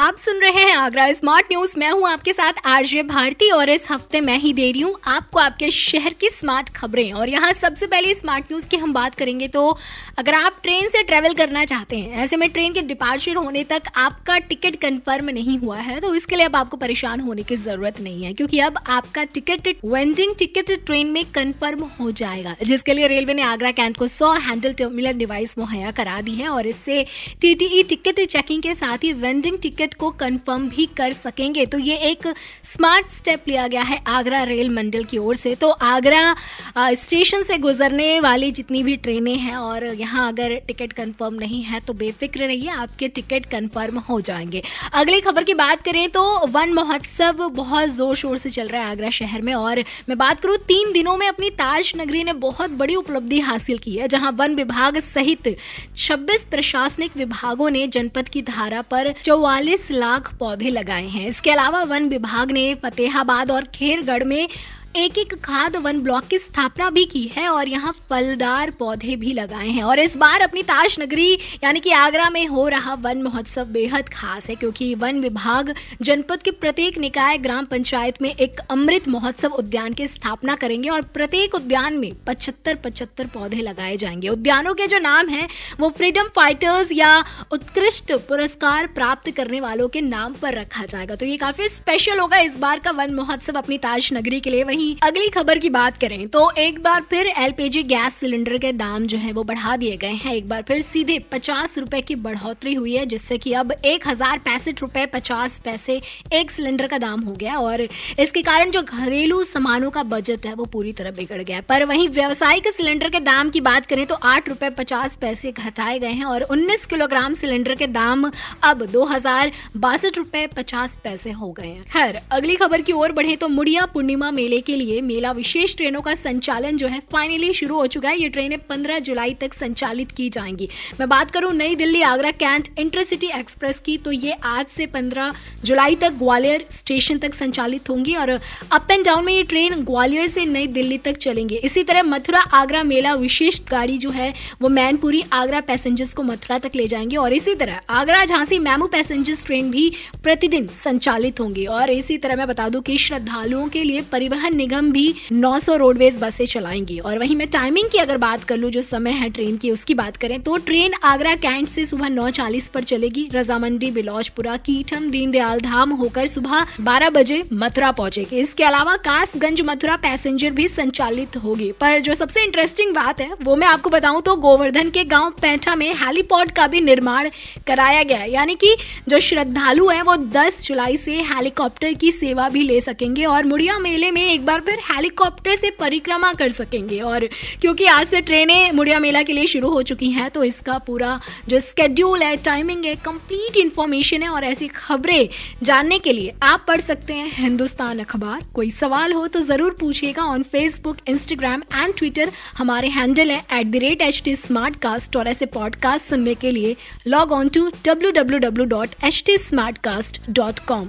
आप सुन रहे हैं आगरा स्मार्ट न्यूज़। मैं हूँ आपके साथ आरजे भारती और इस हफ़्ते मैं ही दे रही हूँ आपको आपके शहर की स्मार्ट खबरें। और यहाँ सबसे पहले स्मार्ट न्यूज़ की हम बात करेंगे तो अगर आप ट्रेन से ट्रेवल करना चाहते हैं, ऐसे में ट्रेन के डिपार्चर होने तक आपका टिकट कंफर्म नहीं हुआ है तो इसके लिए अब आपको परेशान होने की ज़रूरत नहीं है, क्योंकि अब आपका टिकट वेंडिंग टिकट ट्रेन में कंफर्म हो जाएगा, जिसके लिए रेलवे ने आगरा कैंट को सौ हैंडल टर्मिनल डिवाइस मुहैया करा दी है, और इससे टीटीई टिकट चेकिंग के साथ ही वेंडिंग टिकट टिकट को कंफर्म भी कर सकेंगे। तो ये एक स्मार्ट स्टेप लिया गया है आगरा रेल मंडल की ओर से। तो आगरा स्टेशन से गुजरने वाली जितनी भी ट्रेनें हैं और यहाँ अगर टिकट कंफर्म नहीं है तो बेफिक्र रहिए, आपके टिकट कंफर्म हो जाएँगे। अगली खबर की बात करें तो वन महोत्सव बहुत ज़ोर शोर से चल रहा है आगरा शहर में और मैं बात करूँ, तीन दिनों में अपनी ताज नगरी ने बहुत बड़ी उपलब्धि हासिल की है, जहाँ वन विभाग सहित 26 प्रशासनिक विभागों ने जनपद की धारा पर चौवालीस बीस लाख पौधे लगाए हैं। इसके अलावा वन विभाग ने फतेहाबाद और खेरगढ़ में एक एक खाद वन ब्लॉक की स्थापना भी की है और यहाँ फलदार पौधे भी लगाए हैं। और इस बार अपनी ताज नगरी, यानी कि आगरा में हो रहा वन महोत्सव बेहद खास है, क्योंकि वन विभाग जनपद के प्रत्येक निकाय ग्राम पंचायत में एक अमृत महोत्सव उद्यान की स्थापना करेंगे और प्रत्येक उद्यान में पचहत्तर पचहत्तर पौधे लगाए जाएँगे। उद्यानों के जो नाम है, वो फ्रीडम फाइटर्स या उत्कृष्ट पुरस्कार प्राप्त करने वालों के नाम पर रखा जाएगा। तो ये काफ़ी स्पेशल होगा इस बार का वन महोत्सव अपनी ताज नगरी के लिए। वही वहीं अगली खबर की बात करें तो एक बार फिर एलपीजी गैस सिलेंडर के दाम जो है वो बढ़ा दिए गए हैं। एक बार फिर सीधे पचास रूपए की बढ़ोतरी हुई है, जिससे कि अब एक हज़ार पैंसठ रूपए पचास पैसे एक सिलेंडर का दाम हो गया और इसके कारण जो घरेलू सामानों का बजट है वो पूरी तरह बिगड़ गया पर वहीं व्यवसायिक सिलेंडर के दाम की बात करें तो आठ रूपए पचास पैसे घटाए गए हैं और उन्नीस किलोग्राम सिलेंडर के दाम अब दो हज़ार बासठ रूपए पचास पैसे हो गए हैं। खैर, अगली खबर की ओर बढ़े तो मुड़िया पूर्णिमा मेले के लिए मेला विशेष ट्रेनों का संचालन जो है फाइनली शुरू हो चुका है। ये ट्रेनें 15 जुलाई तक संचालित की जाएँगी। मैं बात करूँ नई Delhi Agra Cantt Intercity Express की तो ये आज से 15 जुलाई तक ग्वालियर स्टेशन तक संचालित होंगी और अप एंड डाउन में ये ट्रेन ग्वालियर से नई दिल्ली तक चलेंगे। इसी तरह मथुरा आगरा मेला विशेष गाड़ी जो है, वो मैनपुरी आगरा पैसेंजर्स को मथुरा तक ले जाएँगे और इसी तरह Agra Jhansi MEMU passengers train भी प्रतिदिन संचालित होंगी। और इसी तरह मैं बता दूँ कि श्रद्धालुओं के लिए परिवहन निगम भी 900 रोडवेज़ बसें चलाएँगी। और वहीं मैं टाइमिंग की अगर बात कर लूँ, जो समय है ट्रेन की, उसकी बात करें तो ट्रेन आगरा कैंट से सुबह नौ चालीस पर चलेगी। रजामंडी बिलौजपुरा कीठम दीनदयाल धाम होकर सुबह बारह बजे मथुरा पहुंचेगी। इसके अलावा कासगंज, मथुरा पैसेंजर भी संचालित होगी। पर जो सबसे इंटरेस्टिंग बात है, वो मैं आपको बताऊँ तो गोवर्धन के गाँव पैठा में हेलीपोर्ट का भी निर्माण कराया गया है। यानी कि जो श्रद्धालु है, वो 10 जुलाई से हेलीकॉप्टर की सेवा भी ले सकेंगे। और मुड़िया मेले में एक बार फिर हेलीकॉप्टर से परिक्रमा कर सकेंगे और क्योंकि आज से ट्रेनें मुड़िया मेला के लिए शुरू हो चुकी हैं तो इसका पूरा जो स्केड्यूल है टाइमिंग है कंप्लीट इन्फॉर्मेशन है और ऐसी खबरें जानने के लिए आप पढ़ सकते हैं हिंदुस्तान अखबार। कोई सवाल हो तो ज़रूर पूछिएगा on Facebook Instagram and Twitter हमारे हैंडल है at the rate H T Smartcast और ऐसे पॉडकास्ट सुनने के लिए log on to W W W dot H T Smartcast dot com